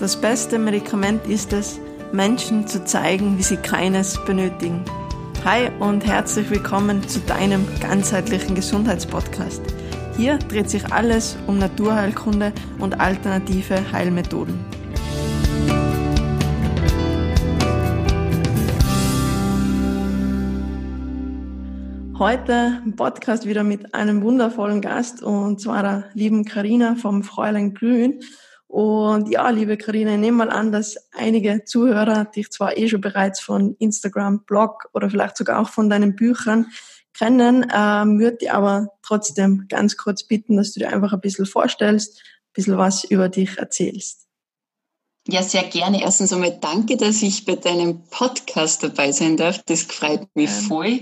Das beste Medikament ist es, Menschen zu zeigen, wie sie keines benötigen. Hi und herzlich willkommen zu deinem ganzheitlichen Gesundheitspodcast. Hier dreht sich alles um Naturheilkunde und alternative Heilmethoden. Heute im Podcast wieder mit einem wundervollen Gast und zwar der lieben Karina vom Fräulein Grün. Und ja, liebe Karina, ich nehme mal an, dass einige Zuhörer dich zwar eh schon bereits von Instagram, Blog oder vielleicht sogar auch von deinen Büchern kennen, ähm, würde dich aber trotzdem ganz kurz bitten, dass du dir einfach ein bisschen vorstellst, ein bisschen was über dich erzählst. Ja, sehr gerne. Erstens einmal danke, dass ich bei deinem Podcast dabei sein darf. Das freut mich voll.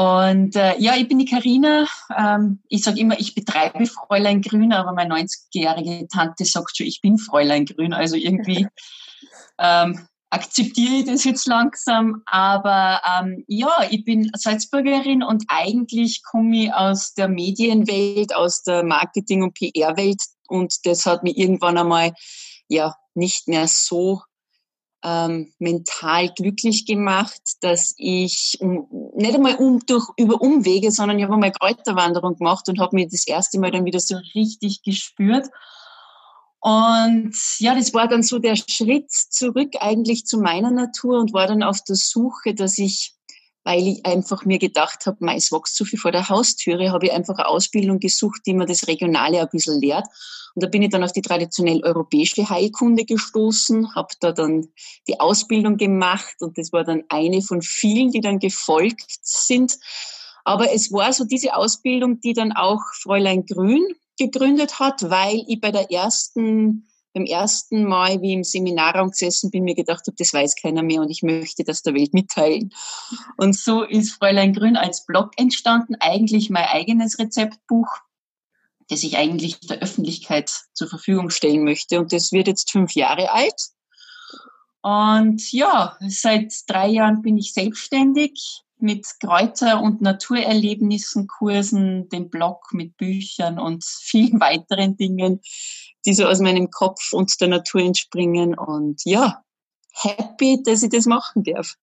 Und äh, ja, ich bin die Karina. Ähm, ich sage immer, ich betreibe Fräulein Grün, aber meine 90-jährige Tante sagt schon, ich bin Fräulein Grün. Also irgendwie ähm, akzeptiere ich das jetzt langsam. Aber ähm, ja, ich bin Salzburgerin und eigentlich komme ich aus der Medienwelt, aus der Marketing- und PR-Welt. Und das hat mich irgendwann einmal ja nicht mehr so ähm, mental glücklich gemacht, dass ich um, nicht einmal um, durch, über Umwege, sondern ich habe einmal Kräuterwanderung gemacht und habe mich das erste Mal dann wieder so richtig gespürt. Und ja, das war dann so der Schritt zurück eigentlich zu meiner Natur und war dann auf der Suche, dass ich, weil ich einfach mir gedacht habe, es wächst zu viel vor der Haustüre, habe ich einfach eine Ausbildung gesucht, die mir das Regionale ein bisschen lehrt und da bin ich dann auf die traditionell europäische Heilkunde gestoßen, habe da dann die Ausbildung gemacht und das war dann eine von vielen, die dann gefolgt sind. Aber es war so diese Ausbildung, die dann auch Fräulein Grün gegründet hat, weil ich bei der ersten beim ersten Mal, wie ich im Seminarraum gesessen bin, mir gedacht habe, das weiß keiner mehr und ich möchte das der Welt mitteilen. Und so ist Fräulein Grün als Blog entstanden, eigentlich mein eigenes Rezeptbuch das ich eigentlich der Öffentlichkeit zur Verfügung stellen möchte. Und das wird jetzt fünf Jahre alt. Und ja, seit drei Jahren bin ich selbstständig mit Kräuter- und Naturerlebnissen, Kursen, dem Blog mit Büchern und vielen weiteren Dingen, die so aus meinem Kopf und der Natur entspringen. Und ja, happy, dass ich das machen darf.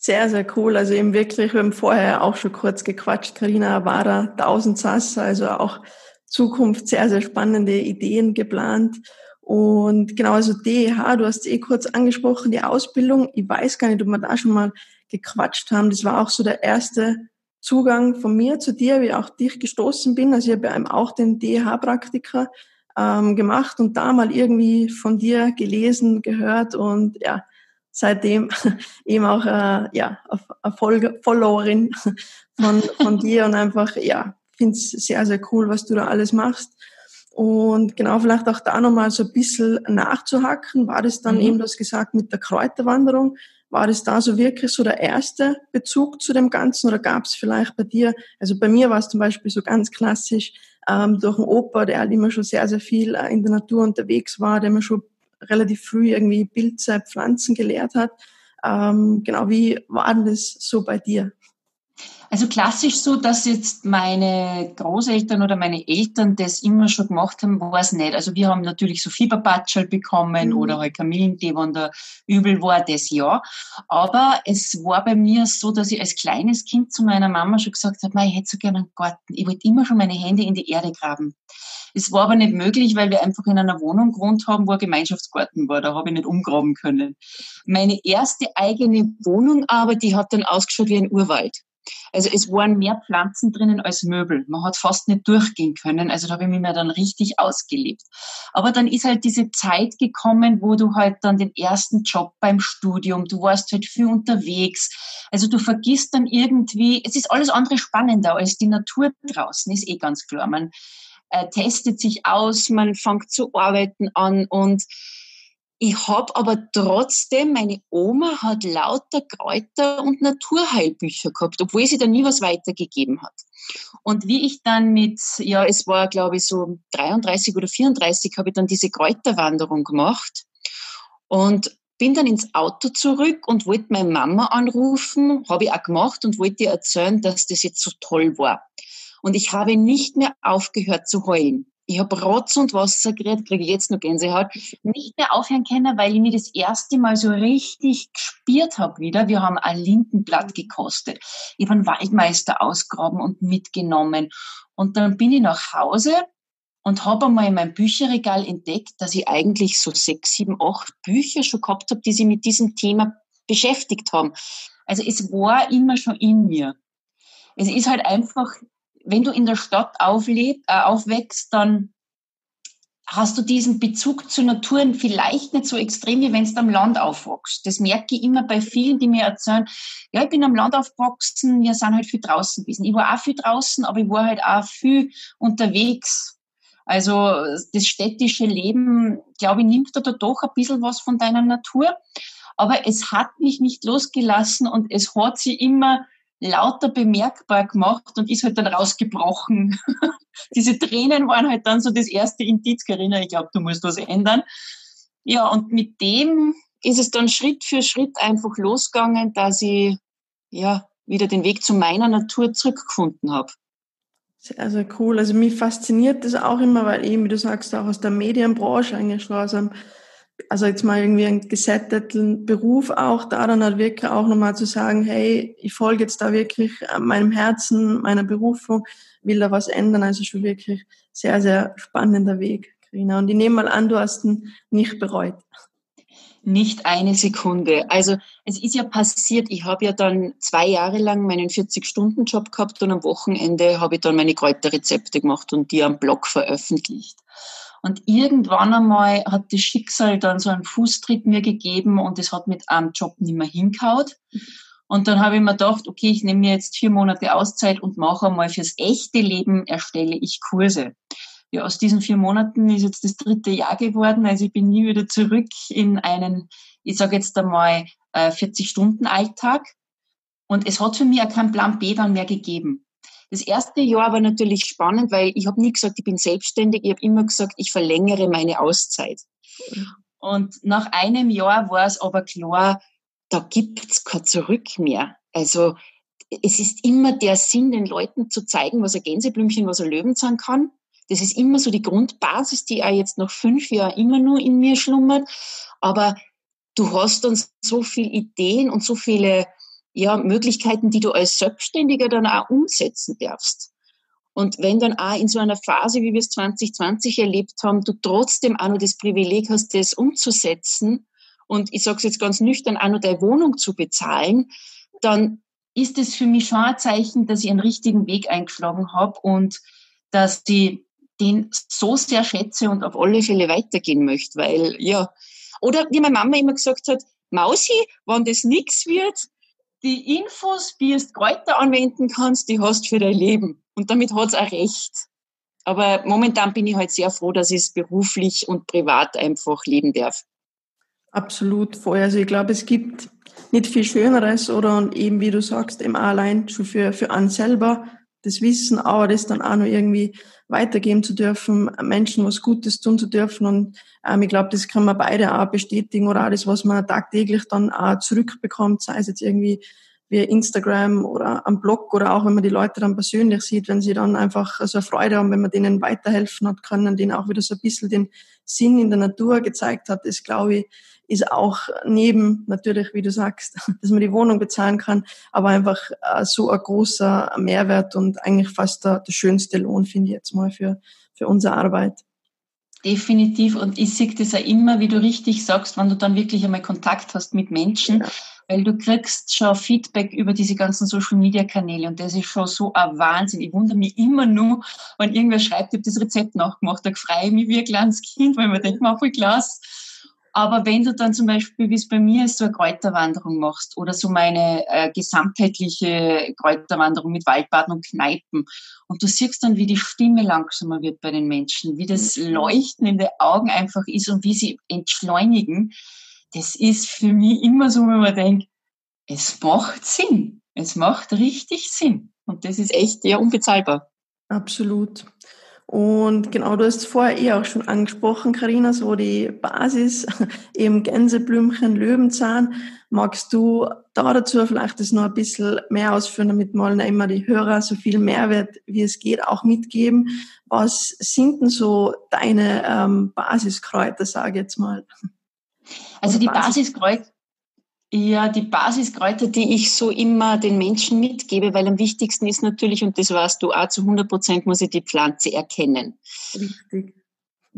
Sehr, sehr cool. Also eben wirklich, wir haben vorher auch schon kurz gequatscht, Karina da 1000 Sass, also auch Zukunft sehr, sehr spannende Ideen geplant. Und genau, also DEH, du hast eh kurz angesprochen, die Ausbildung. Ich weiß gar nicht, ob wir da schon mal gequatscht haben. Das war auch so der erste Zugang von mir zu dir, wie auch dich gestoßen bin. Also ich habe ja auch den DEH-Praktiker ähm, gemacht und da mal irgendwie von dir gelesen, gehört und ja, seitdem eben auch äh, ja, eine Followerin von, von dir und einfach, ja, finde es sehr, sehr cool, was du da alles machst. Und genau, vielleicht auch da nochmal so ein bisschen nachzuhacken. War das dann mhm. eben, das gesagt, mit der Kräuterwanderung, war das da so wirklich so der erste Bezug zu dem Ganzen oder gab es vielleicht bei dir, also bei mir war es zum Beispiel so ganz klassisch, ähm, durch einen Opa, der halt immer schon sehr, sehr viel äh, in der Natur unterwegs war, der mir schon relativ früh irgendwie Pilze, Pflanzen gelehrt hat. Ähm, genau, wie war denn das so bei dir? Also klassisch so, dass jetzt meine Großeltern oder meine Eltern das immer schon gemacht haben, war es nicht. Also wir haben natürlich so Fieberpatschel bekommen mhm. oder halt Kamillentee, wenn da übel war, das ja. Aber es war bei mir so, dass ich als kleines Kind zu meiner Mama schon gesagt habe, ich hätte so gerne einen Garten. Ich wollte immer schon meine Hände in die Erde graben. Es war aber nicht möglich, weil wir einfach in einer Wohnung gewohnt haben, wo ein Gemeinschaftsgarten war. Da habe ich nicht umgraben können. Meine erste eigene Wohnung aber, die hat dann ausgeschaut wie ein Urwald. Also es waren mehr Pflanzen drinnen als Möbel. Man hat fast nicht durchgehen können. Also da habe ich mich mir dann richtig ausgelebt. Aber dann ist halt diese Zeit gekommen, wo du halt dann den ersten Job beim Studium, du warst halt viel unterwegs. Also du vergisst dann irgendwie, es ist alles andere spannender als die Natur draußen, ist eh ganz klar. Man äh, testet sich aus, man fängt zu arbeiten an und ich habe aber trotzdem, meine Oma hat lauter Kräuter- und Naturheilbücher gehabt, obwohl sie da nie was weitergegeben hat. Und wie ich dann mit, ja, es war glaube ich so 33 oder 34, habe ich dann diese Kräuterwanderung gemacht und bin dann ins Auto zurück und wollte meine Mama anrufen, habe ich auch gemacht und wollte ihr erzählen, dass das jetzt so toll war. Und ich habe nicht mehr aufgehört zu heulen. Ich habe Rotz und Wasser geredet, kriege ich jetzt noch Gänsehaut, nicht mehr aufhören können, weil ich mich das erste Mal so richtig gespürt habe wieder. Wir haben ein Lindenblatt gekostet. Ich habe einen Waldmeister ausgraben und mitgenommen. Und dann bin ich nach Hause und habe einmal in meinem Bücherregal entdeckt, dass ich eigentlich so sechs, sieben, acht Bücher schon gehabt habe, die sich mit diesem Thema beschäftigt haben. Also es war immer schon in mir. Es ist halt einfach, wenn du in der Stadt aufleb, äh, aufwächst, dann hast du diesen Bezug zur Natur vielleicht nicht so extrem, wie wenn du am Land aufwachst. Das merke ich immer bei vielen, die mir erzählen, ja, ich bin am Land aufgewachsen, wir sind halt viel draußen gewesen. Ich war auch viel draußen, aber ich war halt auch viel unterwegs. Also das städtische Leben, glaube ich, nimmt da doch ein bisschen was von deiner Natur. Aber es hat mich nicht losgelassen und es hat sie immer lauter bemerkbar gemacht und ist halt dann rausgebrochen. Diese Tränen waren halt dann so das erste Indiz, Carina, ich glaube, du musst was ändern. Ja, und mit dem ist es dann Schritt für Schritt einfach losgegangen, dass ich ja wieder den Weg zu meiner Natur zurückgefunden habe. Sehr, sehr cool. Also mich fasziniert das auch immer, weil eben, wie du sagst, auch aus der Medienbranche eigentlich schon aus einem also jetzt mal irgendwie einen gesetteten Beruf auch, da dann halt wirklich auch nochmal zu sagen, hey, ich folge jetzt da wirklich meinem Herzen, meiner Berufung, will da was ändern. Also schon wirklich sehr, sehr spannender Weg, Karina. Und ich nehme mal an, du hast ihn nicht bereut. Nicht eine Sekunde. Also es ist ja passiert, ich habe ja dann zwei Jahre lang meinen 40-Stunden-Job gehabt und am Wochenende habe ich dann meine Kräuterrezepte gemacht und die am Blog veröffentlicht. Und irgendwann einmal hat das Schicksal dann so einen Fußtritt mir gegeben und es hat mit einem Job nicht mehr hinkaut. Und dann habe ich mir gedacht, okay, ich nehme mir jetzt vier Monate Auszeit und mache einmal fürs echte Leben erstelle ich Kurse. Ja, aus diesen vier Monaten ist jetzt das dritte Jahr geworden. Also ich bin nie wieder zurück in einen, ich sage jetzt einmal, 40-Stunden-Alltag. Äh, und es hat für mich auch keinen Plan B dann mehr gegeben. Das erste Jahr war natürlich spannend, weil ich habe nie gesagt, ich bin selbstständig. Ich habe immer gesagt, ich verlängere meine Auszeit. Und nach einem Jahr war es aber klar, da gibt's kein Zurück mehr. Also es ist immer der Sinn, den Leuten zu zeigen, was ein Gänseblümchen, was ein Löwenzahn kann. Das ist immer so die Grundbasis, die auch jetzt nach fünf Jahren immer nur in mir schlummert. Aber du hast dann so viele Ideen und so viele ja, Möglichkeiten, die du als Selbstständiger dann auch umsetzen darfst. Und wenn dann auch in so einer Phase, wie wir es 2020 erlebt haben, du trotzdem auch noch das Privileg hast, das umzusetzen und ich sage es jetzt ganz nüchtern, auch noch deine Wohnung zu bezahlen, dann ist es für mich schon ein Zeichen, dass ich einen richtigen Weg eingeschlagen habe und dass ich den so sehr schätze und auf alle Fälle weitergehen möchte, weil ja, oder wie meine Mama immer gesagt hat, Mausi, wenn das nichts wird, die Infos, wie du Kräuter anwenden kannst, die hast für dein Leben. Und damit hat's auch recht. Aber momentan bin ich halt sehr froh, dass ich es beruflich und privat einfach leben darf. Absolut voll. Also ich glaube, es gibt nicht viel Schöneres oder eben, wie du sagst, eben allein schon für, für einen selber das Wissen, aber das dann auch noch irgendwie weitergeben zu dürfen, Menschen was Gutes tun zu dürfen. Und ähm, ich glaube, das kann man beide auch bestätigen oder auch das, was man tagtäglich dann auch zurückbekommt, sei es jetzt irgendwie via Instagram oder am Blog oder auch wenn man die Leute dann persönlich sieht, wenn sie dann einfach so eine Freude haben, wenn man denen weiterhelfen hat können, denen auch wieder so ein bisschen den Sinn in der Natur gezeigt hat, das glaube ich, ist auch neben natürlich, wie du sagst, dass man die Wohnung bezahlen kann, aber einfach äh, so ein großer Mehrwert und eigentlich fast der, der schönste Lohn, finde ich jetzt mal, für, für unsere Arbeit. Definitiv. Und ich sehe das ja immer, wie du richtig sagst, wenn du dann wirklich einmal Kontakt hast mit Menschen, ja. weil du kriegst schon Feedback über diese ganzen Social Media Kanäle und das ist schon so ein Wahnsinn. Ich wundere mich immer nur, wenn irgendwer schreibt, ich habe das Rezept nachgemacht, da freue ich mich wie ein kleines Kind, weil man denkt, mal voll klasse. Aber wenn du dann zum Beispiel, wie es bei mir ist, so eine Kräuterwanderung machst oder so meine äh, gesamtheitliche Kräuterwanderung mit Waldbaden und Kneipen und du siehst dann, wie die Stimme langsamer wird bei den Menschen, wie das mhm. Leuchten in den Augen einfach ist und wie sie entschleunigen, das ist für mich immer so, wenn man denkt, es macht Sinn. Es macht richtig Sinn. Und das ist echt ja unbezahlbar. Absolut. Und genau, du hast es vorher eh auch schon angesprochen, Karina, so die Basis, eben Gänseblümchen, Löwenzahn. Magst du da dazu vielleicht das noch ein bisschen mehr ausführen, damit wollen immer die Hörer so viel Mehrwert, wie es geht, auch mitgeben. Was sind denn so deine ähm, Basiskräuter, sage ich jetzt mal? Also die Basiskräuter, ja, die Basiskräuter, die ich so immer den Menschen mitgebe, weil am wichtigsten ist natürlich, und das warst du auch zu 100 Prozent, muss ich die Pflanze erkennen. Richtig.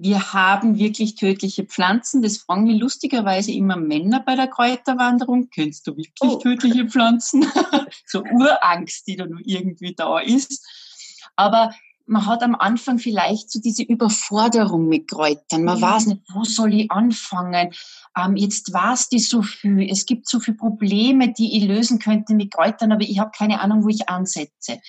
Wir haben wirklich tödliche Pflanzen. Das fragen mich lustigerweise immer Männer bei der Kräuterwanderung. Kennst du wirklich oh. tödliche Pflanzen? so Urangst, die da nur irgendwie da ist. Aber man hat am Anfang vielleicht so diese Überforderung mit Kräutern. Man mhm. weiß nicht, wo soll ich anfangen? Ähm, jetzt weiß die so viel. Es gibt so viele Probleme, die ich lösen könnte mit Kräutern, aber ich habe keine Ahnung, wo ich ansetze.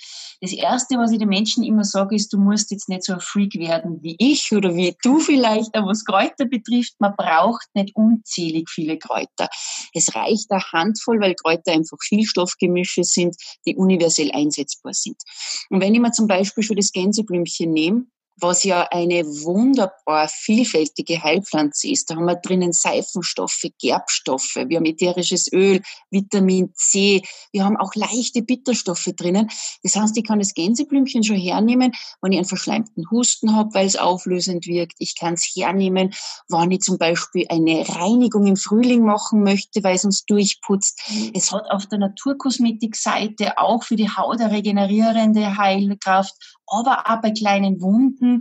Das Erste, was ich den Menschen immer sage, ist, du musst jetzt nicht so ein Freak werden wie ich oder wie du vielleicht, aber was Kräuter betrifft, man braucht nicht unzählig viele Kräuter. Es reicht eine Handvoll, weil Kräuter einfach Vielstoffgemische sind, die universell einsetzbar sind. Und wenn ich mir zum Beispiel schon das Gänseblümchen nehme, was ja eine wunderbar vielfältige Heilpflanze ist. Da haben wir drinnen Seifenstoffe, Gerbstoffe, wir haben ätherisches Öl, Vitamin C, wir haben auch leichte Bitterstoffe drinnen. Das heißt, ich kann das Gänseblümchen schon hernehmen, wenn ich einen verschleimten Husten habe, weil es auflösend wirkt. Ich kann es hernehmen, wenn ich zum Beispiel eine Reinigung im Frühling machen möchte, weil es uns durchputzt. Mhm. Es hat auf der Naturkosmetikseite auch für die Haut eine regenerierende Heilkraft aber auch bei kleinen Wunden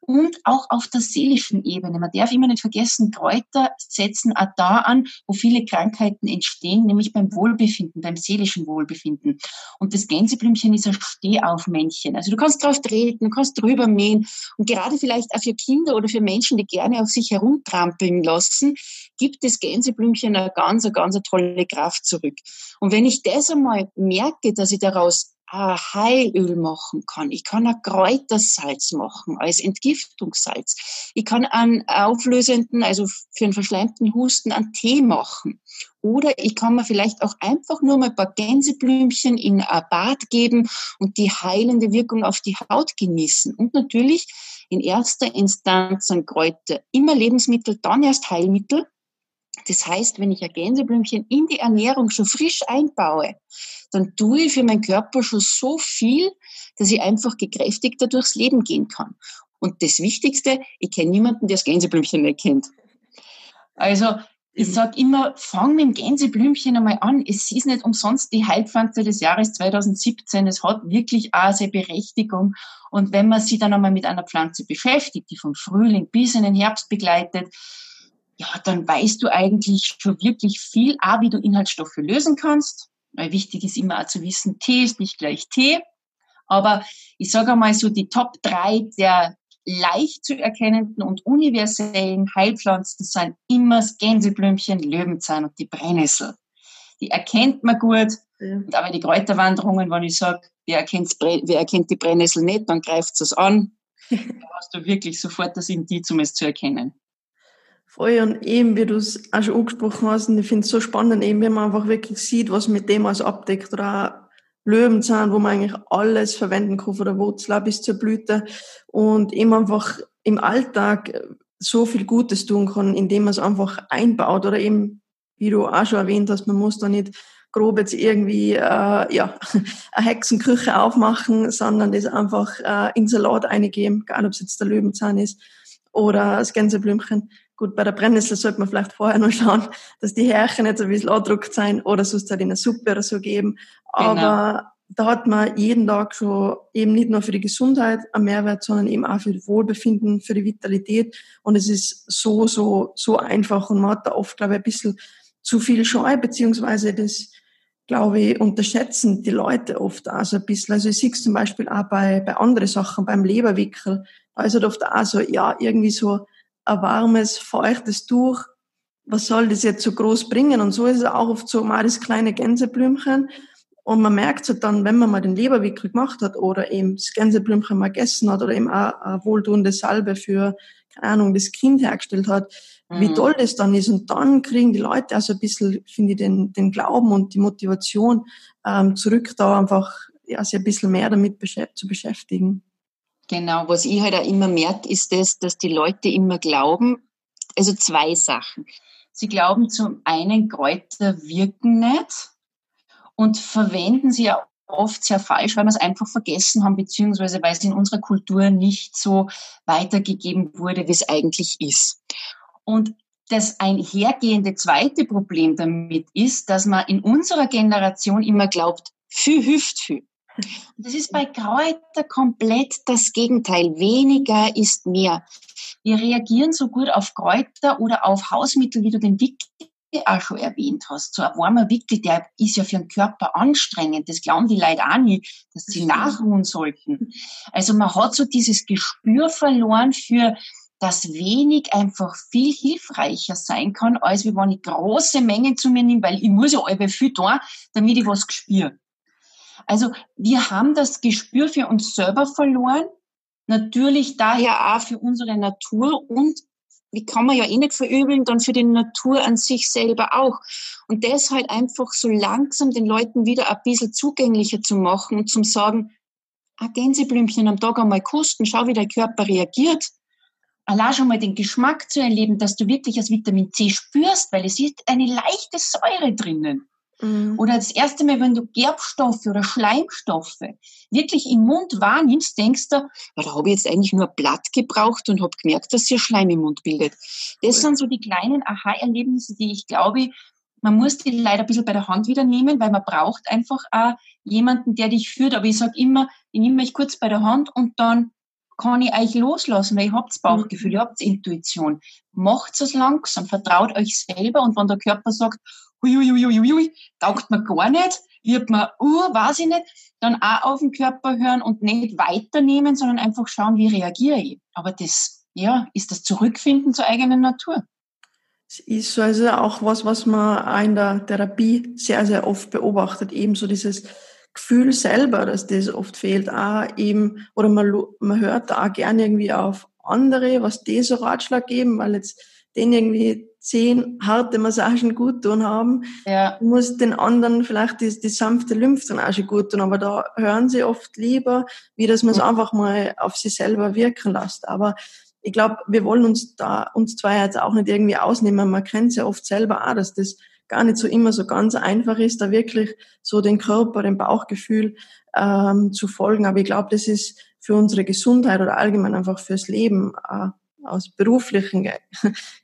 und auch auf der seelischen Ebene. Man darf immer nicht vergessen, Kräuter setzen auch da an, wo viele Krankheiten entstehen, nämlich beim Wohlbefinden, beim seelischen Wohlbefinden. Und das Gänseblümchen ist ein Stehaufmännchen. Also du kannst drauf treten, du kannst drüber mähen. Und gerade vielleicht auch für Kinder oder für Menschen, die gerne auf sich herumtrampeln lassen, gibt das Gänseblümchen eine ganz, eine ganz tolle Kraft zurück. Und wenn ich das einmal merke, dass ich daraus ein Heilöl machen kann. Ich kann ein Kräutersalz machen als Entgiftungssalz. Ich kann einen auflösenden, also für einen verschleimten Husten, einen Tee machen. Oder ich kann mir vielleicht auch einfach nur mal ein paar Gänseblümchen in ein Bad geben und die heilende Wirkung auf die Haut genießen. Und natürlich in erster Instanz sind Kräuter immer Lebensmittel, dann erst Heilmittel. Das heißt, wenn ich ein Gänseblümchen in die Ernährung schon frisch einbaue, dann tue ich für meinen Körper schon so viel, dass ich einfach gekräftigter durchs Leben gehen kann. Und das Wichtigste, ich kenne niemanden, der das Gänseblümchen nicht kennt. Also ich mhm. sage immer, fang mit dem Gänseblümchen einmal an. Es ist nicht umsonst die Heilpflanze des Jahres 2017. Es hat wirklich auch seine Berechtigung. Und wenn man sich dann einmal mit einer Pflanze beschäftigt, die vom Frühling bis in den Herbst begleitet, ja, dann weißt du eigentlich schon wirklich viel, auch wie du Inhaltsstoffe lösen kannst. Weil wichtig ist immer auch zu wissen, Tee ist nicht gleich Tee. Aber ich sage einmal so, die Top drei der leicht zu erkennenden und universellen Heilpflanzen sind immer das Gänseblümchen, Löwenzahn und die Brennnessel. Die erkennt man gut. Ja. Und aber die Kräuterwanderungen, wenn ich sage, wer, wer erkennt die Brennnessel nicht, dann greift es an. da hast du wirklich sofort das Indiz, um es zu erkennen. Voll und eben, wie du es auch schon angesprochen hast, und ich finde es so spannend, eben, wie man einfach wirklich sieht, was mit dem alles abdeckt oder auch Löwenzahn, wo man eigentlich alles verwenden kann, von der Wurzel bis zur Blüte und eben einfach im Alltag so viel Gutes tun kann, indem man es einfach einbaut oder eben, wie du auch schon erwähnt hast, man muss da nicht grob jetzt irgendwie äh, ja, eine Hexenküche aufmachen, sondern das einfach äh, in Salat eingeben, egal ob es jetzt der Löwenzahn ist oder das Gänseblümchen. Gut, bei der Brennnessel sollte man vielleicht vorher noch schauen, dass die Härchen nicht so ein bisschen andruckt sein oder sonst halt in eine Suppe oder so geben. Aber genau. da hat man jeden Tag schon eben nicht nur für die Gesundheit einen Mehrwert, sondern eben auch für das Wohlbefinden, für die Vitalität. Und es ist so, so, so einfach und man hat da oft, glaube ich, ein bisschen zu viel Scheu, beziehungsweise das, glaube ich, unterschätzen die Leute oft auch so ein bisschen. Also ich sehe es zum Beispiel auch bei, bei anderen Sachen, beim Leberwickel. Da ist halt oft auch so, ja, irgendwie so, ein warmes, feuchtes Tuch, was soll das jetzt so groß bringen? Und so ist es auch oft so mal das kleine Gänseblümchen. Und man merkt es dann, wenn man mal den Leberwickel gemacht hat oder eben das Gänseblümchen mal gegessen hat oder eben auch eine wohltuende Salbe für, keine Ahnung, das Kind hergestellt hat, mhm. wie toll das dann ist. Und dann kriegen die Leute also ein bisschen, finde ich, den, den Glauben und die Motivation ähm, zurück, da einfach ja, sich ein bisschen mehr damit beschäft zu beschäftigen. Genau, was ich halt auch immer merke, ist das, dass die Leute immer glauben, also zwei Sachen. Sie glauben zum einen, Kräuter wirken nicht und verwenden sie ja oft sehr falsch, weil wir es einfach vergessen haben, beziehungsweise weil es in unserer Kultur nicht so weitergegeben wurde, wie es eigentlich ist. Und das einhergehende zweite Problem damit ist, dass man in unserer Generation immer glaubt, viel hilft viel. Das ist bei Kräuter komplett das Gegenteil. Weniger ist mehr. Wir reagieren so gut auf Kräuter oder auf Hausmittel, wie du den Wickel auch schon erwähnt hast. So ein warmer Wickel, der ist ja für den Körper anstrengend. Das glauben die Leute auch nicht, dass sie nachruhen sollten. Also man hat so dieses Gespür verloren für dass wenig einfach viel hilfreicher sein kann, als wenn ich große Mengen zu mir nehme, weil ich muss ja alle viel tun, damit ich was gespüre. Also wir haben das Gespür für uns selber verloren, natürlich daher auch für unsere Natur und wie kann man ja eh nicht verübeln, dann für die Natur an sich selber auch. Und das halt einfach so langsam den Leuten wieder ein bisschen zugänglicher zu machen und zum sagen, ein Gänseblümchen am Tag einmal kosten, schau, wie der Körper reagiert. Allein schon mal den Geschmack zu erleben, dass du wirklich das Vitamin C spürst, weil es ist eine leichte Säure drinnen. Mhm. Oder das erste Mal, wenn du Gerbstoffe oder Schleimstoffe wirklich im Mund wahrnimmst, denkst du, ja, da habe ich jetzt eigentlich nur Blatt gebraucht und habe gemerkt, dass sich Schleim im Mund bildet. Das cool. sind so die kleinen Aha-Erlebnisse, die ich glaube, man muss die leider ein bisschen bei der Hand wieder nehmen, weil man braucht einfach auch jemanden, der dich führt. Aber ich sage immer, ich nehme mich kurz bei der Hand und dann kann ich euch loslassen, weil ihr habt Bauchgefühl, mhm. ihr habt Intuition. Macht es langsam, vertraut euch selber und wenn der Körper sagt, huiuiuiuiui, taugt mir gar nicht, wird man, uh, weiß ich nicht, dann auch auf den Körper hören und nicht weiternehmen, sondern einfach schauen, wie reagiere ich. Aber das, ja, ist das Zurückfinden zur eigenen Natur. Es ist so also auch was, was man auch in der Therapie sehr, sehr oft beobachtet, eben so dieses Gefühl selber, dass das oft fehlt, auch eben, oder man, man hört da auch gerne irgendwie auf andere, was die so Ratschlag geben, weil jetzt den irgendwie zehn harte Massagen gut tun haben, ja. muss den anderen vielleicht die, die sanfte Lymphdrainage gut tun, aber da hören sie oft lieber, wie dass man es mhm. einfach mal auf sich selber wirken lässt. Aber ich glaube, wir wollen uns da, uns zwei jetzt auch nicht irgendwie ausnehmen. Man kennt es ja oft selber auch, dass das gar nicht so immer so ganz einfach ist, da wirklich so den Körper, den Bauchgefühl ähm, zu folgen. Aber ich glaube, das ist für unsere Gesundheit oder allgemein einfach fürs Leben äh, aus beruflichen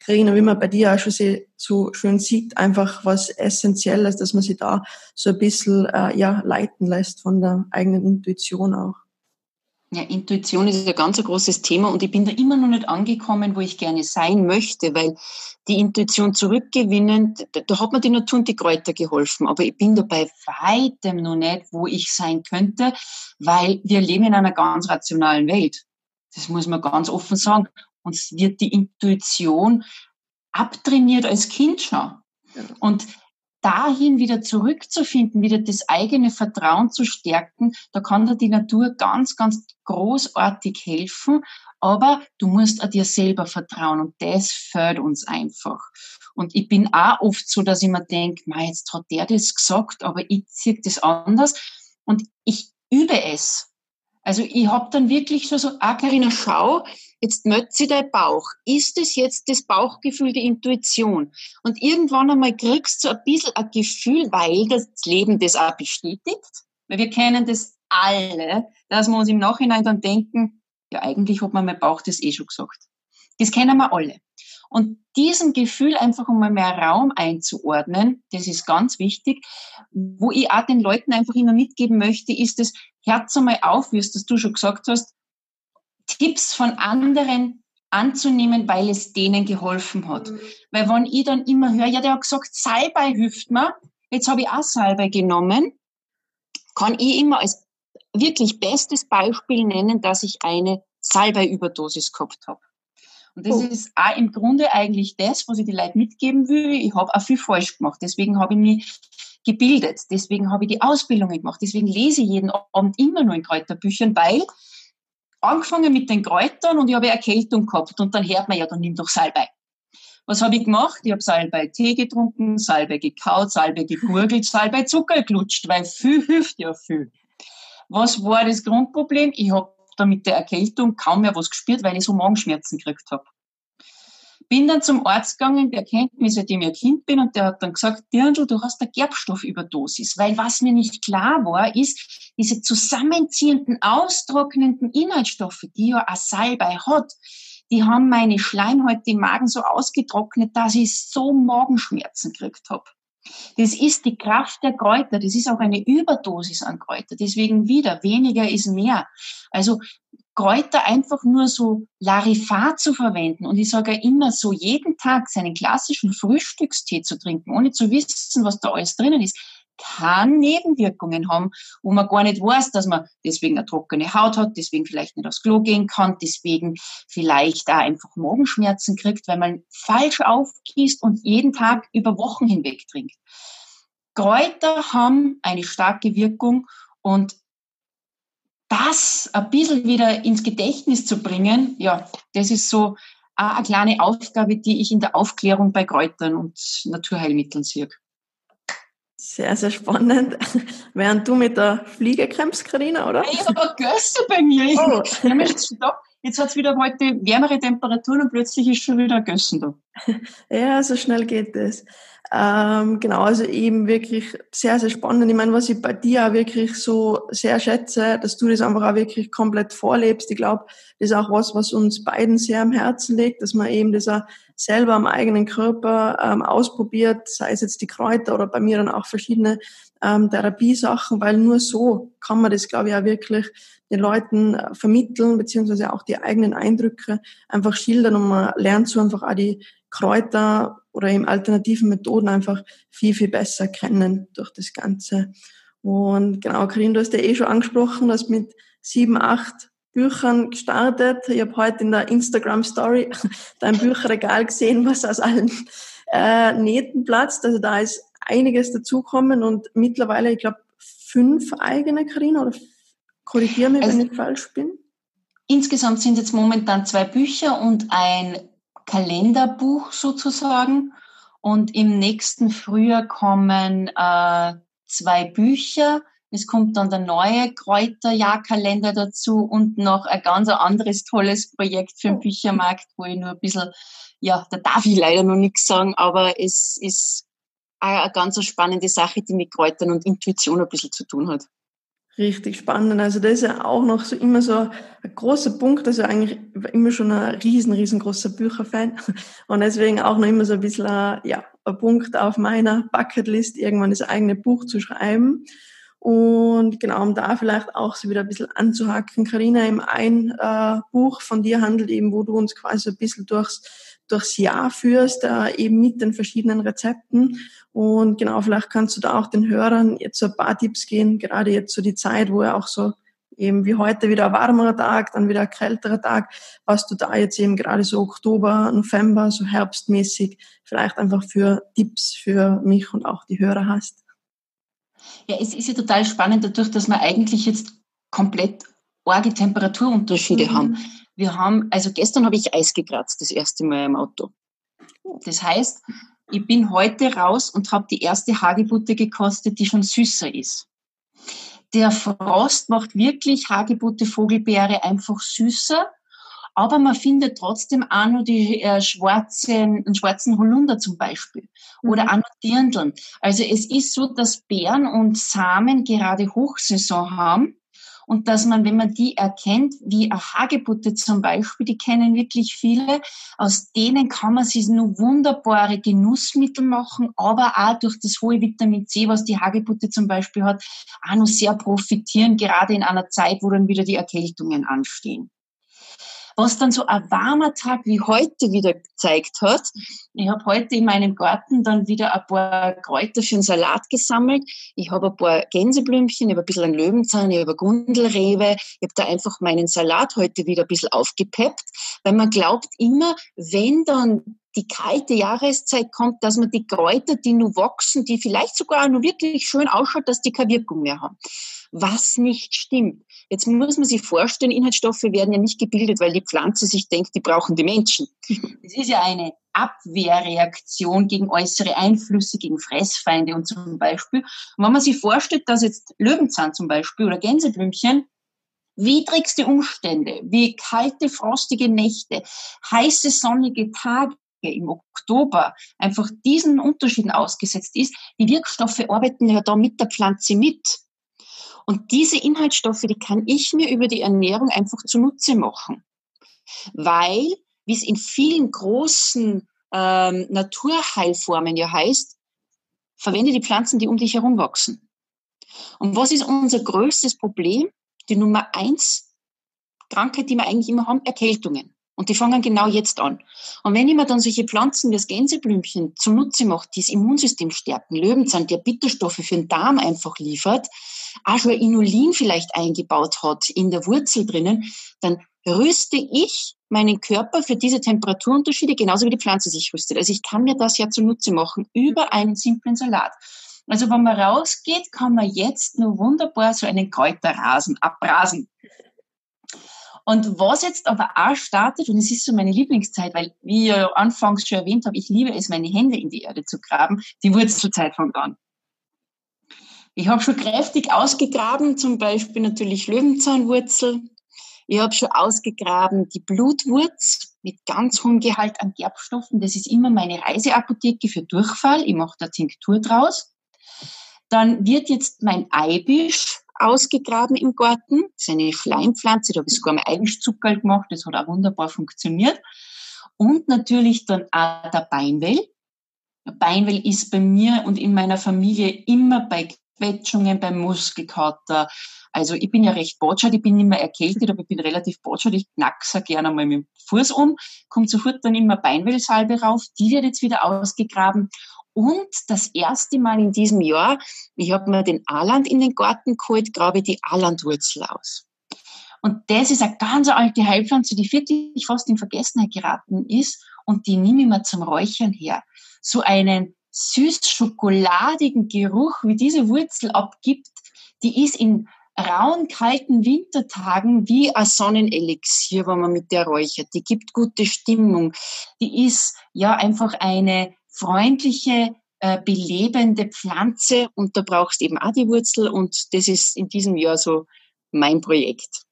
Karrieren, wie man bei dir auch schon so schön sieht, einfach was Essentielles, dass man sich da so ein bisschen äh, ja, leiten lässt von der eigenen Intuition auch. Ja, Intuition ist ein ganz großes Thema und ich bin da immer noch nicht angekommen, wo ich gerne sein möchte, weil die Intuition zurückgewinnen, da, da hat mir die Natur und die Kräuter geholfen, aber ich bin da bei weitem noch nicht, wo ich sein könnte, weil wir leben in einer ganz rationalen Welt. Das muss man ganz offen sagen. Uns wird die Intuition abtrainiert als Kind schon. Und dahin wieder zurückzufinden, wieder das eigene Vertrauen zu stärken, da kann dir die Natur ganz, ganz großartig helfen. Aber du musst auch dir selber vertrauen und das fördert uns einfach. Und ich bin auch oft so, dass ich mir denke, jetzt hat der das gesagt, aber ich sehe das anders. Und ich übe es. Also ich habe dann wirklich so, so, ah Carina, schau, jetzt mötzt sie dein Bauch. Ist es jetzt das Bauchgefühl, die Intuition? Und irgendwann einmal kriegst du ein bisschen ein Gefühl, weil das Leben das auch bestätigt. Weil wir kennen das alle, dass wir uns im Nachhinein dann denken, ja eigentlich hat mir mein Bauch das eh schon gesagt. Das kennen wir alle. Und diesen Gefühl einfach um mehr Raum einzuordnen, das ist ganz wichtig. Wo ich auch den Leuten einfach immer mitgeben möchte, ist es, Herz einmal auf, wie es das du schon gesagt hast, Tipps von anderen anzunehmen, weil es denen geholfen hat. Mhm. Weil wenn ich dann immer höre, ja, der hat gesagt, Salbei hilft mir, jetzt habe ich auch Salbei genommen, kann ich immer als wirklich bestes Beispiel nennen, dass ich eine Salbei-Überdosis gehabt habe. Und das oh. ist auch im Grunde eigentlich das, was ich die Leute mitgeben will. Ich habe auch viel falsch gemacht. Deswegen habe ich mich gebildet. Deswegen habe ich die Ausbildungen gemacht. Deswegen lese ich jeden Abend immer nur in Kräuterbüchern, weil angefangen mit den Kräutern und ich habe Erkältung gehabt und dann hört man ja, dann nimm doch Salbei. Was habe ich gemacht? Ich habe Salbei-Tee getrunken, Salbei gekaut, Salbei gegurgelt, Salbei Zucker gelutscht, weil viel hilft ja viel. Was war das Grundproblem? Ich habe da mit der Erkältung kaum mehr was gespürt, weil ich so Magenschmerzen gekriegt habe. Bin dann zum Arzt gegangen, der kennt mich, seitdem ich ein Kind bin, und der hat dann gesagt, Dirndl, du hast eine Gerbstoffüberdosis. Weil was mir nicht klar war, ist, diese zusammenziehenden, austrocknenden Inhaltsstoffe, die ja ein Salbei hat, die haben meine Schleimhäute im Magen so ausgetrocknet, dass ich so Magenschmerzen gekriegt habe. Das ist die Kraft der Kräuter. Das ist auch eine Überdosis an Kräuter. Deswegen wieder, weniger ist mehr. Also Kräuter einfach nur so Larifat zu verwenden. Und ich sage ja immer so, jeden Tag seinen klassischen Frühstückstee zu trinken, ohne zu wissen, was da alles drinnen ist, kann Nebenwirkungen haben, wo man gar nicht weiß, dass man deswegen eine trockene Haut hat, deswegen vielleicht nicht aufs Klo gehen kann, deswegen vielleicht auch einfach Magenschmerzen kriegt, weil man falsch aufgießt und jeden Tag über Wochen hinweg trinkt. Kräuter haben eine starke Wirkung und das ein bisschen wieder ins Gedächtnis zu bringen, ja, das ist so eine kleine Aufgabe, die ich in der Aufklärung bei Kräutern und Naturheilmitteln sehe. Sehr, sehr spannend. Während du mit der Fliege kämpfst, Karina, oder? Ich habe Gösse bei mir. Oh. Jetzt hat es wieder heute wärmere Temperaturen und plötzlich ist schon wieder Gössen da. Ja, so schnell geht es. Ähm, genau, also eben wirklich sehr, sehr spannend. Ich meine, was ich bei dir auch wirklich so sehr schätze, dass du das einfach auch wirklich komplett vorlebst. Ich glaube, das ist auch was, was uns beiden sehr am Herzen liegt, dass man eben das auch selber am eigenen Körper ähm, ausprobiert, sei es jetzt die Kräuter oder bei mir dann auch verschiedene ähm, Therapiesachen, weil nur so kann man das, glaube ich, auch wirklich den Leuten äh, vermitteln, beziehungsweise auch die eigenen Eindrücke einfach schildern und man lernt so einfach auch die Kräuter oder eben alternativen Methoden einfach viel, viel besser kennen durch das Ganze. Und genau, Karin, du hast ja eh schon angesprochen, dass mit sieben, acht Büchern gestartet. Ich habe heute in der Instagram Story dein Bücherregal gesehen, was aus allen äh, Nähten platzt. Also da ist einiges dazukommen und mittlerweile, ich glaube, fünf eigene, Karin, oder korrigiere mich, also, wenn ich falsch bin. Insgesamt sind jetzt momentan zwei Bücher und ein Kalenderbuch sozusagen. Und im nächsten Frühjahr kommen äh, zwei Bücher. Es kommt dann der neue Kräuterjahrkalender dazu und noch ein ganz anderes tolles Projekt für den oh. Büchermarkt, wo ich nur ein bisschen, ja, da darf ich leider noch nichts sagen, aber es ist eine ganz spannende Sache, die mit Kräutern und Intuition ein bisschen zu tun hat. Richtig spannend. Also das ist ja auch noch so immer so ein großer Punkt. Also eigentlich immer schon ein riesen, riesengroßer Bücherfan. Und deswegen auch noch immer so ein bisschen ein, ja, ein Punkt auf meiner Bucketlist, irgendwann das eigene Buch zu schreiben. Und genau, um da vielleicht auch so wieder ein bisschen anzuhacken. Karina, eben ein äh, Buch von dir handelt eben, wo du uns quasi ein bisschen durchs durchs Jahr führst, äh, eben mit den verschiedenen Rezepten. Und genau, vielleicht kannst du da auch den Hörern jetzt so ein paar Tipps geben, gerade jetzt so die Zeit, wo er auch so eben wie heute wieder ein warmerer Tag, dann wieder ein kälterer Tag, was du da jetzt eben gerade so Oktober, November, so herbstmäßig vielleicht einfach für Tipps für mich und auch die Hörer hast. Ja, es ist ja total spannend dadurch, dass wir eigentlich jetzt komplett arge Temperaturunterschiede mhm. haben. Wir haben, also gestern habe ich Eis gekratzt, das erste Mal im Auto. Das heißt, ich bin heute raus und habe die erste Hagebutte gekostet, die schon süßer ist. Der Frost macht wirklich Hagebutte, Vogelbeere einfach süßer, aber man findet trotzdem auch noch die äh, schwarzen, den schwarzen Holunder zum Beispiel oder mhm. auch noch Dirndln. Also es ist so, dass Beeren und Samen gerade Hochsaison haben und dass man, wenn man die erkennt, wie eine Hagebutte zum Beispiel, die kennen wirklich viele, aus denen kann man sich nur wunderbare Genussmittel machen, aber auch durch das hohe Vitamin C, was die Hagebutte zum Beispiel hat, auch noch sehr profitieren, gerade in einer Zeit, wo dann wieder die Erkältungen anstehen was dann so ein warmer Tag wie heute wieder gezeigt hat. Ich habe heute in meinem Garten dann wieder ein paar Kräuter für einen Salat gesammelt. Ich habe ein paar Gänseblümchen, ich habe ein bisschen einen Löwenzahn, ich habe eine Gundelrewe. Ich habe da einfach meinen Salat heute wieder ein bisschen aufgepeppt, weil man glaubt immer, wenn dann die kalte Jahreszeit kommt, dass man die Kräuter, die nur wachsen, die vielleicht sogar nur wirklich schön ausschaut, dass die keine Wirkung mehr haben. Was nicht stimmt. Jetzt muss man sich vorstellen, Inhaltsstoffe werden ja nicht gebildet, weil die Pflanze sich denkt, die brauchen die Menschen. Das ist ja eine Abwehrreaktion gegen äußere Einflüsse, gegen Fressfeinde und zum Beispiel. Und wenn man sich vorstellt, dass jetzt Löwenzahn zum Beispiel oder Gänseblümchen widrigste Umstände, wie kalte, frostige Nächte, heiße, sonnige Tage im Oktober einfach diesen Unterschieden ausgesetzt ist, die Wirkstoffe arbeiten ja da mit der Pflanze mit. Und diese Inhaltsstoffe, die kann ich mir über die Ernährung einfach zunutze machen. Weil, wie es in vielen großen ähm, Naturheilformen ja heißt, verwende die Pflanzen, die um dich herum wachsen. Und was ist unser größtes Problem? Die Nummer eins Krankheit, die wir eigentlich immer haben, Erkältungen. Und die fangen genau jetzt an. Und wenn ich mir dann solche Pflanzen wie das Gänseblümchen zunutze mache, die das Immunsystem stärken, Löwenzahn, der Bitterstoffe für den Darm einfach liefert, auch schon Inulin vielleicht eingebaut hat in der Wurzel drinnen, dann rüste ich meinen Körper für diese Temperaturunterschiede genauso wie die Pflanze sich rüstet. Also ich kann mir das ja zunutze machen über einen simplen Salat. Also wenn man rausgeht, kann man jetzt nur wunderbar so einen Kräuterrasen abrasen. Und was jetzt aber auch startet, und es ist so meine Lieblingszeit, weil, wie ich ja anfangs schon erwähnt habe, ich liebe es, meine Hände in die Erde zu graben, die Wurzelzeit fängt an. Ich habe schon kräftig ausgegraben, zum Beispiel natürlich Löwenzahnwurzel. Ich habe schon ausgegraben die Blutwurz mit ganz hohem Gehalt an Gerbstoffen. Das ist immer meine Reiseapotheke für Durchfall. Ich mache da Tinktur draus. Dann wird jetzt mein Eibisch ausgegraben im Garten. Das ist eine Schleimpflanze, da habe ich sogar mein eigenes Zuckerl gemacht, das hat auch wunderbar funktioniert. Und natürlich dann auch der Beinwell. Beinwell ist bei mir und in meiner Familie immer bei Quetschungen, bei Muskelkater. Also ich bin ja recht botschert, ich bin immer erkältet, aber ich bin relativ botschert, ich knackse gerne mal mit dem Fuß um, kommt sofort dann immer Beinwellsalbe rauf, die wird jetzt wieder ausgegraben und das erste Mal in diesem Jahr, ich habe mir den Aland in den Garten geholt, grabe die Alandwurzel aus. Und das ist eine ganz alte Heilpflanze, die wirklich fast in Vergessenheit geraten ist. Und die nehme ich mir zum Räuchern her. So einen süß-schokoladigen Geruch, wie diese Wurzel abgibt, die ist in rauen, kalten Wintertagen wie ein Sonnenelixier, wenn man mit der räuchert. Die gibt gute Stimmung. Die ist ja einfach eine freundliche, äh, belebende Pflanze und da brauchst eben auch die Wurzel und das ist in diesem Jahr so mein Projekt.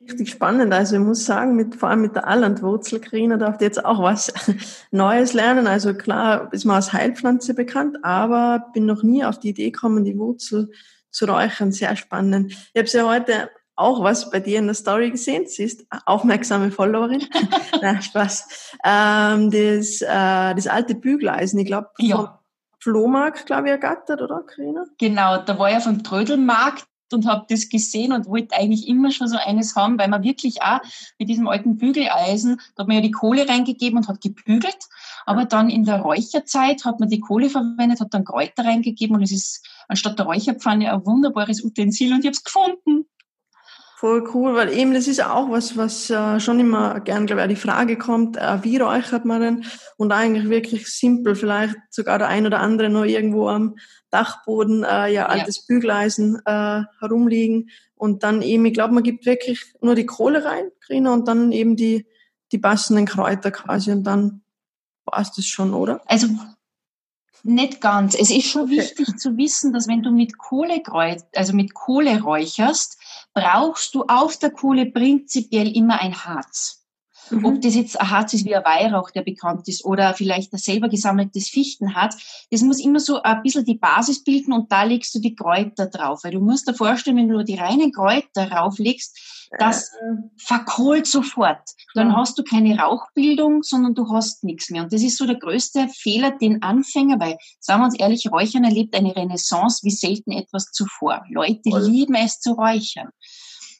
Richtig spannend. Also ich muss sagen, mit, vor allem mit der Allandwurzel, Karina, darf jetzt auch was Neues lernen. Also klar ist man als Heilpflanze bekannt, aber bin noch nie auf die Idee gekommen, die Wurzel zu räuchern. Sehr spannend. Ich habe sie ja heute auch was bei dir in der Story gesehen. Sie ist aufmerksame Followerin. Na, Spaß. Ähm, das, äh, das alte Bügeleisen, ich glaube, ja. Flohmarkt, glaube ich, ergattert, oder, Karina? Genau, da war ja vom Trödelmarkt und habe das gesehen und wollte eigentlich immer schon so eines haben, weil man wirklich auch mit diesem alten Bügeleisen, da hat man ja die Kohle reingegeben und hat gebügelt, aber dann in der Räucherzeit hat man die Kohle verwendet, hat dann Kräuter reingegeben und es ist anstatt der Räucherpfanne ein wunderbares Utensil und ich habe es gefunden. Voll cool, weil eben das ist auch was, was äh, schon immer gern, glaube ich, die Frage kommt, äh, wie räuchert man denn? Und eigentlich wirklich simpel, vielleicht sogar der ein oder andere noch irgendwo am Dachboden, äh, ja, altes ja. Bügeleisen äh, herumliegen. Und dann eben, ich glaube, man gibt wirklich nur die Kohle rein, Grina, und dann eben die, die passenden Kräuter quasi. Und dann war es das schon, oder? Also nicht ganz. Es ist schon okay. wichtig zu wissen, dass wenn du mit Kohle, also mit Kohle räucherst, brauchst du auf der Kohle prinzipiell immer ein Harz. Mhm. Ob das jetzt ein Harz ist wie ein Weihrauch, der bekannt ist, oder vielleicht ein selber gesammeltes Fichtenharz, das muss immer so ein bisschen die Basis bilden und da legst du die Kräuter drauf. Weil du musst dir vorstellen, wenn du die reinen Kräuter rauflegst, das äh. verkohlt sofort. Dann hast du keine Rauchbildung, sondern du hast nichts mehr. Und das ist so der größte Fehler, den Anfänger, weil, sagen wir uns ehrlich, Räuchern erlebt eine Renaissance wie selten etwas zuvor. Leute lieben es zu räuchern.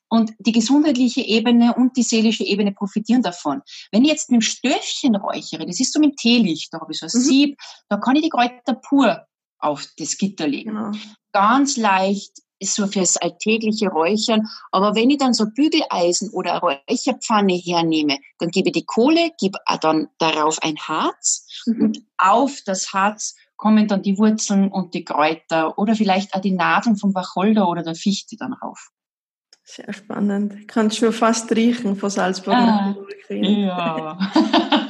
Und die gesundheitliche Ebene und die seelische Ebene profitieren davon. Wenn ich jetzt mit dem Stöfchen räuchere, das ist so mit dem Teelicht, da habe ich so ein mhm. Sieb, da kann ich die Kräuter pur auf das Gitter legen. Genau. Ganz leicht, ist so fürs alltägliche Räuchern. Aber wenn ich dann so Bügeleisen oder eine Räucherpfanne hernehme, dann gebe ich die Kohle, gebe dann darauf ein Harz mhm. und auf das Harz kommen dann die Wurzeln und die Kräuter oder vielleicht auch die Nadeln vom Wacholder oder der Fichte dann rauf. Sehr spannend. Ich kann schon fast riechen von Salzburg. Ah, ja.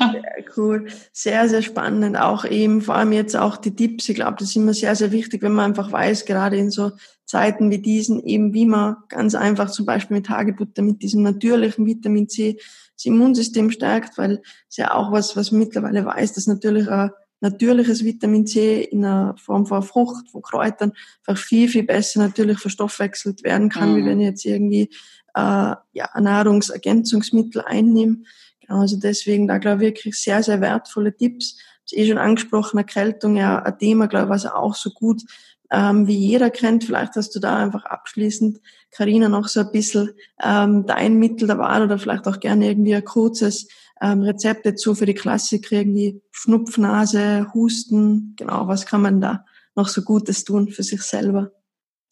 cool. Sehr, sehr spannend. Auch eben, vor allem jetzt auch die Tipps. Ich glaube, das ist immer sehr, sehr wichtig, wenn man einfach weiß, gerade in so Zeiten wie diesen, eben wie man ganz einfach zum Beispiel mit Hagebutter, mit diesem natürlichen Vitamin C das Immunsystem stärkt, weil es ja auch was, was man mittlerweile weiß, dass natürlich ein natürliches Vitamin C in der Form von Frucht, von Kräutern einfach viel, viel besser natürlich verstoffwechselt werden kann, mhm. wie wenn ich jetzt irgendwie äh, ja, Nahrungsergänzungsmittel einnehme. Also deswegen da glaube ich wirklich sehr, sehr wertvolle Tipps. Das eh schon angesprochen, Erkältung, ja, ein Thema, glaube ich, was auch so gut ähm, wie jeder kennt. Vielleicht hast du da einfach abschließend, Karina, noch so ein bisschen ähm, dein Mittel der Wahl oder vielleicht auch gerne irgendwie ein kurzes ähm, Rezept dazu für die Klassiker, irgendwie Schnupfnase, Husten. Genau, was kann man da noch so Gutes tun für sich selber?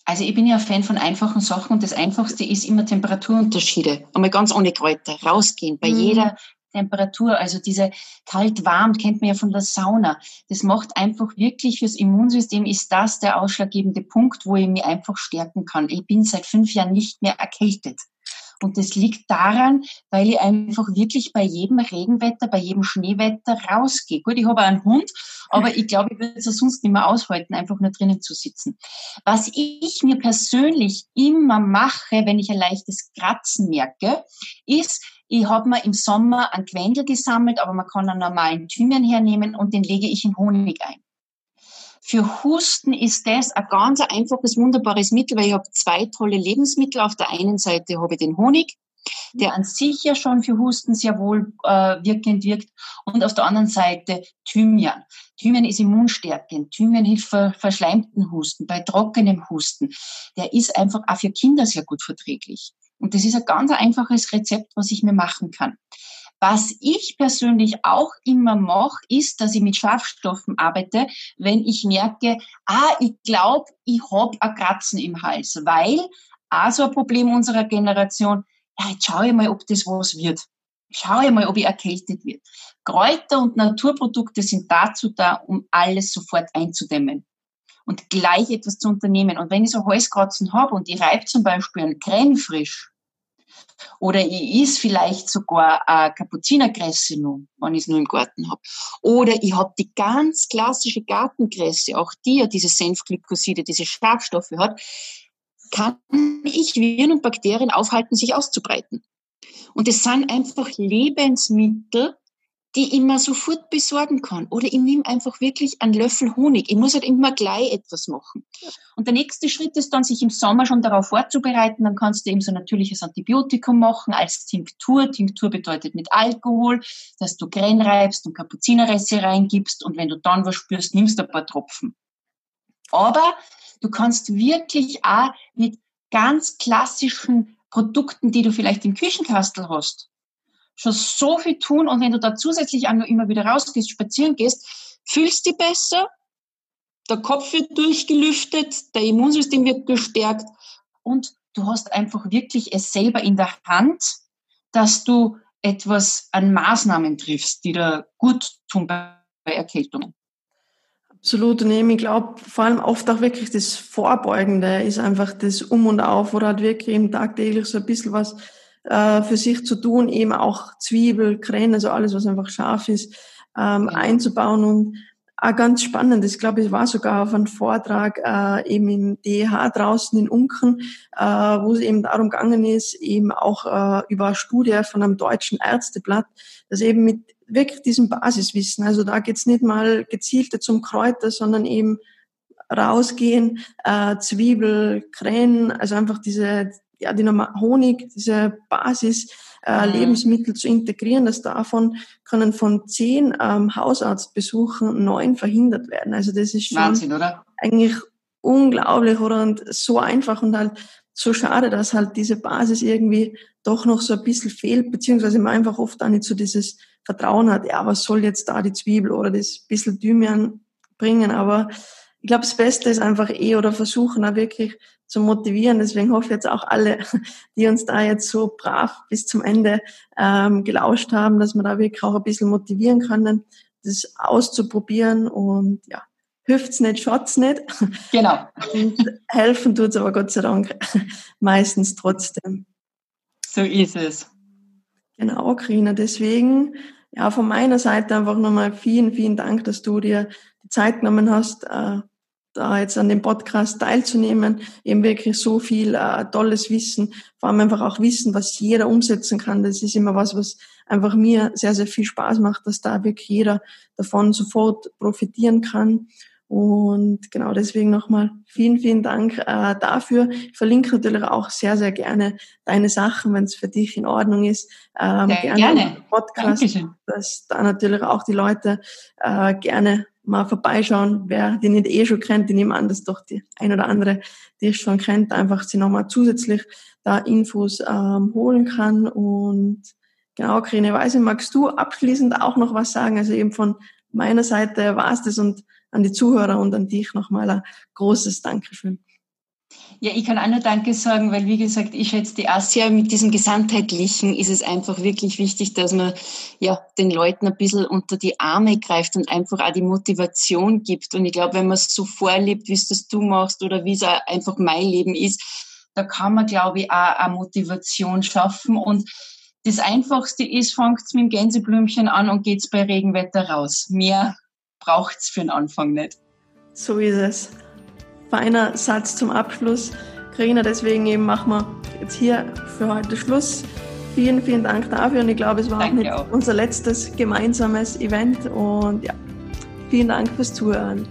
Also ich bin ja Fan von einfachen Sachen und das Einfachste ist immer Temperaturunterschiede. Einmal ganz ohne Kräuter, rausgehen, bei mhm. jeder Temperatur, also diese kalt-warm kennt man ja von der Sauna. Das macht einfach wirklich fürs Immunsystem ist das der ausschlaggebende Punkt, wo ich mich einfach stärken kann. Ich bin seit fünf Jahren nicht mehr erkältet. Und das liegt daran, weil ich einfach wirklich bei jedem Regenwetter, bei jedem Schneewetter rausgehe. Gut, ich habe einen Hund, aber ich glaube, ich würde es sonst nicht mehr aushalten, einfach nur drinnen zu sitzen. Was ich mir persönlich immer mache, wenn ich ein leichtes Kratzen merke, ist, ich habe mir im Sommer einen Quendel gesammelt, aber man kann einen normalen Thymian hernehmen und den lege ich in Honig ein. Für Husten ist das ein ganz einfaches, wunderbares Mittel, weil ich habe zwei tolle Lebensmittel. Auf der einen Seite habe ich den Honig, der an sich ja schon für Husten sehr wohl äh, wirkend wirkt. Und auf der anderen Seite Thymian. Thymian ist immunstärkend. Thymian hilft für verschleimten Husten, bei trockenem Husten. Der ist einfach auch für Kinder sehr gut verträglich. Und das ist ein ganz einfaches Rezept, was ich mir machen kann. Was ich persönlich auch immer mache, ist, dass ich mit Schafstoffen arbeite, wenn ich merke, ah, ich glaube, ich habe ein Kratzen im Hals, weil auch so ein Problem unserer Generation, ja, jetzt schaue ich mal, ob das was wird. Schaue ich mal, ob ich erkältet wird. Kräuter und Naturprodukte sind dazu da, um alles sofort einzudämmen und gleich etwas zu unternehmen. Und wenn ich so Halskratzen habe und ich reibe zum Beispiel einen Creme frisch, oder ich is vielleicht sogar eine Kapuzinerkresse noch, wenn ich es nur im Garten habe. Oder ich habe die ganz klassische Gartenkresse, auch die ja diese Senfglykoside, diese Schafstoffe hat, kann ich Viren und Bakterien aufhalten, sich auszubreiten. Und es sind einfach Lebensmittel, die ich mir sofort besorgen kann. Oder ich nehme einfach wirklich einen Löffel Honig. Ich muss halt immer gleich etwas machen. Und der nächste Schritt ist dann, sich im Sommer schon darauf vorzubereiten. Dann kannst du eben so ein natürliches Antibiotikum machen als Tinktur. Tinktur bedeutet mit Alkohol, dass du Gren reibst und Kapuzinerreste reingibst. Und wenn du dann was spürst, nimmst du ein paar Tropfen. Aber du kannst wirklich auch mit ganz klassischen Produkten, die du vielleicht im Küchenkastel hast, schon so viel tun und wenn du da zusätzlich auch nur immer wieder rausgehst, spazieren gehst, fühlst du dich besser, der Kopf wird durchgelüftet, der Immunsystem wird gestärkt und du hast einfach wirklich es selber in der Hand, dass du etwas an Maßnahmen triffst, die da gut tun bei Erkältungen. Absolut. Und ich glaube, vor allem oft auch wirklich das Vorbeugende ist einfach das Um und Auf oder halt wirklich im tagtäglich so ein bisschen was äh, für sich zu tun, eben auch Zwiebel, Krähen, also alles, was einfach scharf ist, ähm, einzubauen und auch ganz spannend. Ich glaube, ich war sogar auf einem Vortrag äh, eben im DEH draußen in Unken, äh, wo es eben darum gegangen ist, eben auch äh, über eine Studie von einem deutschen Ärzteblatt, dass eben mit wirklich diesem Basiswissen, also da geht's nicht mal gezielte zum Kräuter, sondern eben rausgehen, äh, Zwiebel, Krähen, also einfach diese ja, die Honig, diese Basis äh, mhm. Lebensmittel zu integrieren, dass davon können von zehn ähm, Hausarztbesuchen neun verhindert werden. Also das ist schon Wahnsinn, oder? eigentlich unglaublich oder und so einfach und halt so schade, dass halt diese Basis irgendwie doch noch so ein bisschen fehlt, beziehungsweise man einfach oft auch nicht so dieses Vertrauen hat, ja, was soll jetzt da die Zwiebel oder das bisschen Thymian bringen, aber ich glaube, das Beste ist einfach eh oder versuchen auch wirklich zu motivieren. Deswegen hoffe ich jetzt auch alle, die uns da jetzt so brav bis zum Ende ähm, gelauscht haben, dass wir da wirklich auch ein bisschen motivieren können, das auszuprobieren und ja, hüft's nicht, schaut's nicht. Genau. Und helfen tut's aber Gott sei Dank meistens trotzdem. So ist es. Genau, Karina. Deswegen ja, von meiner Seite einfach nochmal vielen, vielen Dank, dass du dir die Zeit genommen hast, äh, da jetzt an dem Podcast teilzunehmen, eben wirklich so viel äh, tolles Wissen, vor allem einfach auch Wissen, was jeder umsetzen kann. Das ist immer was, was einfach mir sehr, sehr viel Spaß macht, dass da wirklich jeder davon sofort profitieren kann. Und genau deswegen nochmal vielen, vielen Dank äh, dafür. Ich verlinke natürlich auch sehr, sehr gerne deine Sachen, wenn es für dich in Ordnung ist. Ähm, gerne. gerne. Podcast, Dankeschön. dass da natürlich auch die Leute äh, gerne mal vorbeischauen. Wer die nicht eh schon kennt, die nehmen an, dass doch die ein oder andere, die ich schon kennt, einfach sie nochmal zusätzlich da Infos ähm, holen kann. Und genau, Karine Weise, magst du abschließend auch noch was sagen? Also eben von meiner Seite war es das und an die Zuhörer und an dich nochmal ein großes Dankeschön. Ja, ich kann auch nur Danke sagen, weil wie gesagt, ich schätze die Asia mit diesem Gesamtheitlichen ist es einfach wirklich wichtig, dass man ja den Leuten ein bisschen unter die Arme greift und einfach auch die Motivation gibt. Und ich glaube, wenn man es so vorlebt, wie es das du machst oder wie es einfach mein Leben ist, da kann man, glaube ich, auch eine Motivation schaffen. Und das Einfachste ist, fangt mit dem Gänseblümchen an und geht's bei Regenwetter raus. Mehr braucht's für den Anfang nicht. So ist es feiner Satz zum Abschluss. Karina, deswegen eben machen wir jetzt hier für heute Schluss. Vielen, vielen Dank dafür und ich glaube, es war auch nicht auch. unser letztes gemeinsames Event und ja, vielen Dank fürs Zuhören.